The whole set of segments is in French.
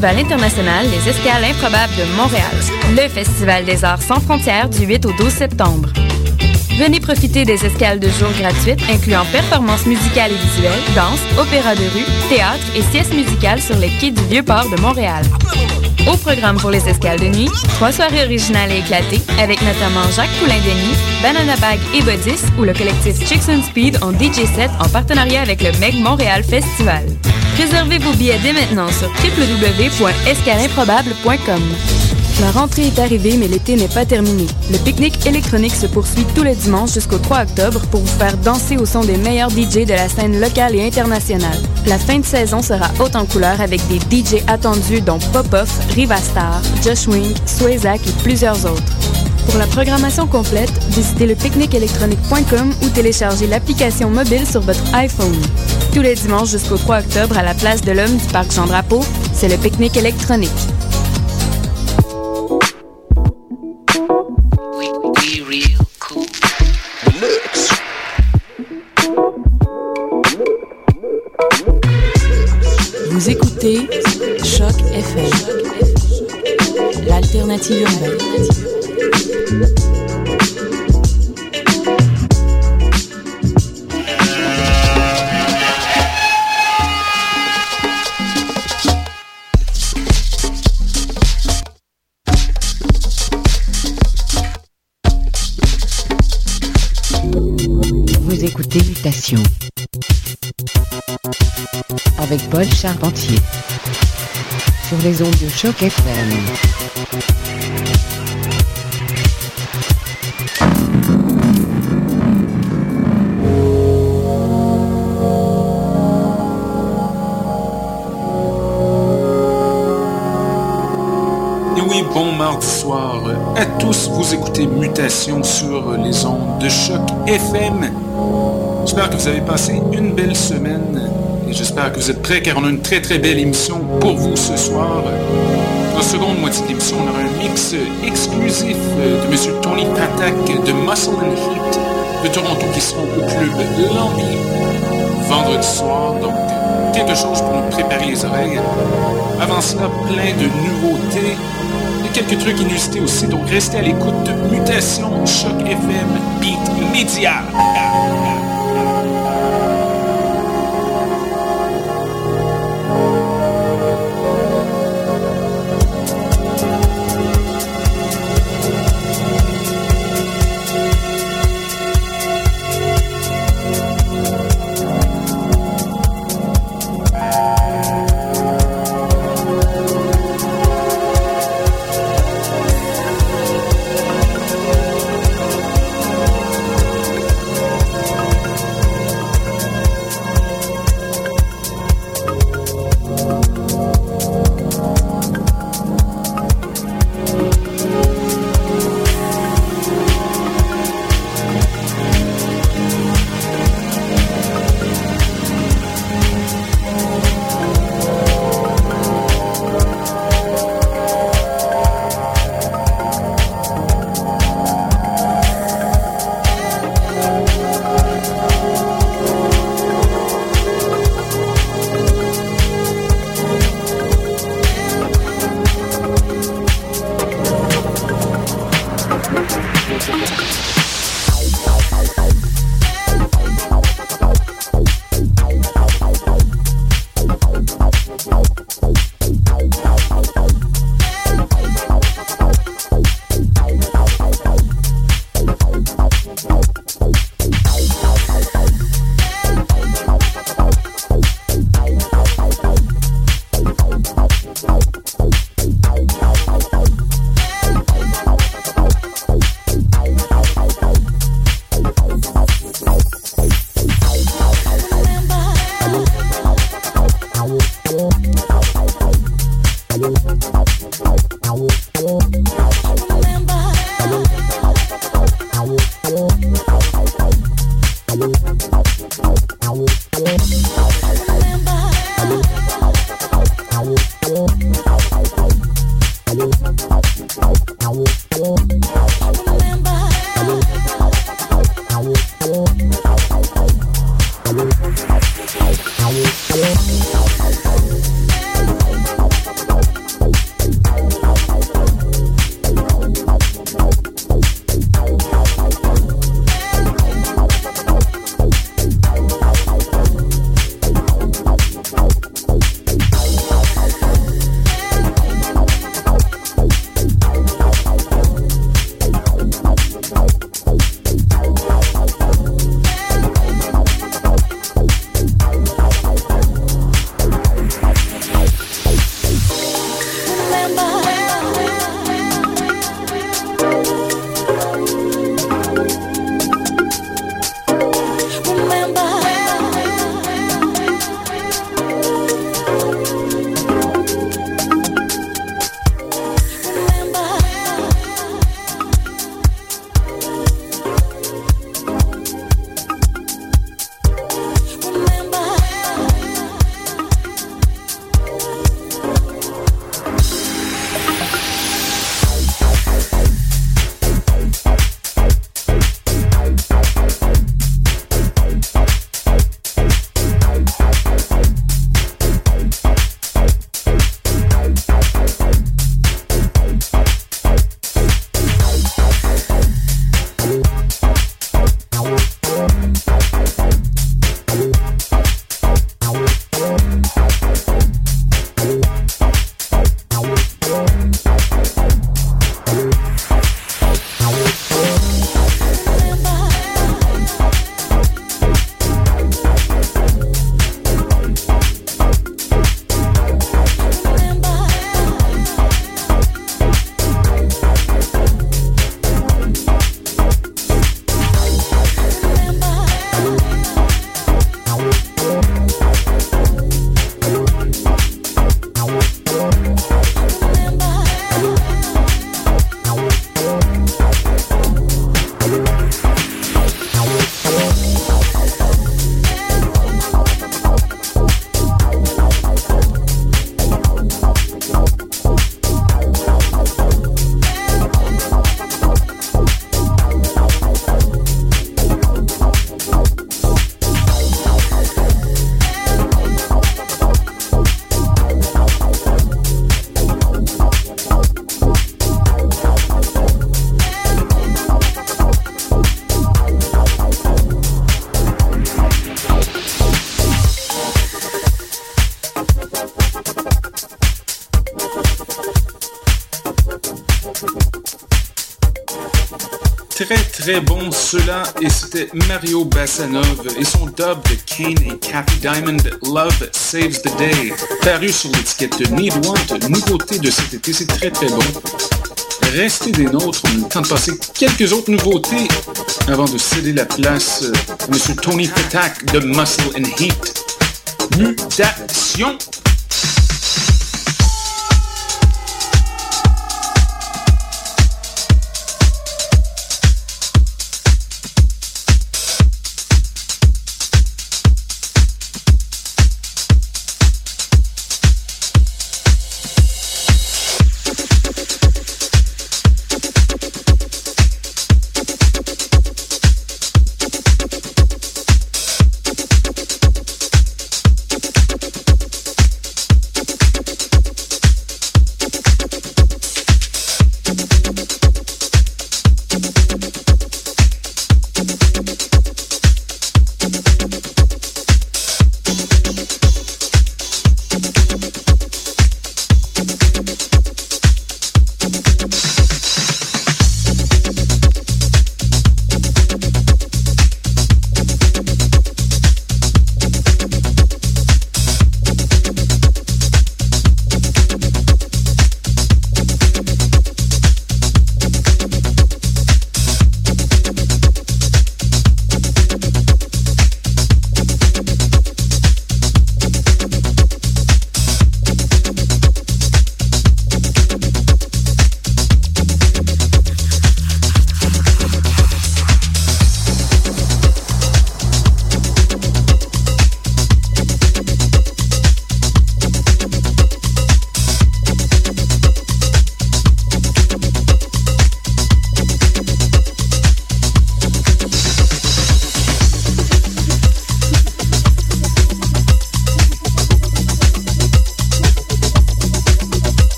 pas le 7e Festival international Les Escales improbables de Montréal, le festival des arts sans frontières du 8 au 12 septembre. Venez profiter des escales de jour gratuites incluant performances musicales et visuelles, danse, opéra de rue, théâtre et siestes musicales sur les quais du Vieux-Port de Montréal. Au programme pour les escales de nuit, trois soirées originales et éclatées, avec notamment Jacques Poulain-Denis, Banana Bag et Bodis, ou le collectif Chicks and Speed en DJ set en partenariat avec le Meg Montréal Festival. Réservez vos billets dès maintenant sur www.escalimprobable.com. La rentrée est arrivée, mais l'été n'est pas terminé. Le pique-nique électronique se poursuit tous les dimanches jusqu'au 3 octobre pour vous faire danser au son des meilleurs DJ de la scène locale et internationale. La fin de saison sera haute en couleur avec des DJ attendus dont Popoff, Rivastar, Josh Wing, Swayzak et plusieurs autres. Pour la programmation complète, visitez le pique-nique-électronique.com ou téléchargez l'application mobile sur votre iPhone. Tous les dimanches jusqu'au 3 octobre à la place de l'Homme du Parc Jean-Drapeau, c'est le pique-nique électronique. Vous écoutez Choc FM, l'alternative urbaine. Avec Paul Charpentier sur les ondes de choc FM. Et oui, bon mardi soir à tous. Vous écoutez Mutation sur les ondes de choc FM. J'espère que vous avez passé une belle semaine et j'espère que vous êtes prêts car on a une très très belle émission pour vous ce soir. Dans la seconde moitié de l'émission, on aura un mix exclusif de M. Tony Patak de Muscle and Heat de Toronto qui seront au club Lambi vendredi soir. Donc, quelque chose pour nous préparer les oreilles. Avant cela, plein de nouveautés et quelques trucs inusités aussi. Donc, restez à l'écoute de Mutation Choc FM Beat Media. Très bon cela et c'était Mario Bassanov et son dub de Kane et Kathy Diamond Love Saves the Day paru sur l'étiquette Need Want, nouveauté de cet été, c'est très très bon. Restez des nôtres, on a le temps de passer quelques autres nouveautés avant de céder la place à M. Tony Patak de Muscle and Heat. Mutation!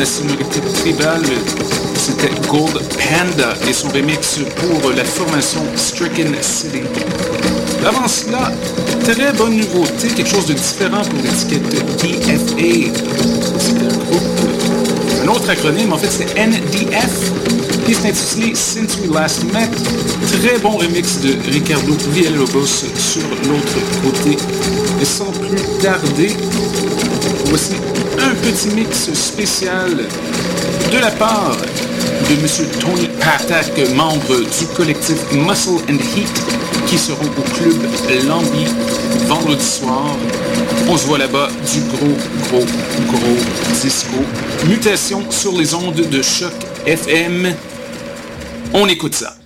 à sonorité tribale, c'était Gold Panda et son remix pour la formation Stricken City. Avant cela, très bonne nouveauté, quelque chose de différent pour l'étiquette DFA. Un un autre acronyme, en fait c'est NDF, qui est Since We Last Met. Très bon remix de Ricardo Villalobos sur l'autre côté. Et sans plus tarder, voici un petit mix spécial de la part de M. Tony Patak, membre du collectif Muscle and Heat, qui seront au club Lambi vendredi soir. On se voit là-bas du gros, gros, gros disco. Mutation sur les ondes de choc FM. On écoute ça.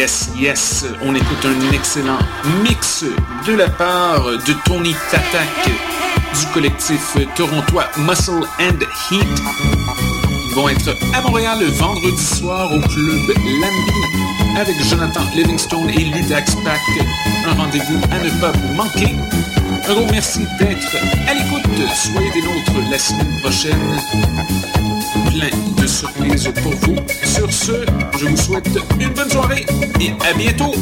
Yes, on écoute un excellent mix de la part de Tony Tatak du collectif torontois Muscle and Heat. Ils vont être à Montréal le vendredi soir au club Lambi avec Jonathan Livingstone et Ludax Pack. Un rendez-vous à ne pas manquer. Un gros merci d'être à l'écoute. Soyez des nôtres la semaine prochaine. Plein de surprises pour vous. Sur ce, je vous souhaite une bonne soirée et à bientôt.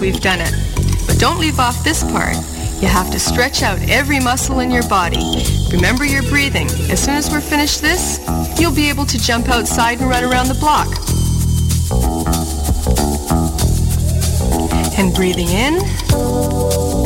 We've done it. But don't leave off this part. You have to stretch out every muscle in your body. Remember your breathing. As soon as we're finished this, you'll be able to jump outside and run around the block. And breathing in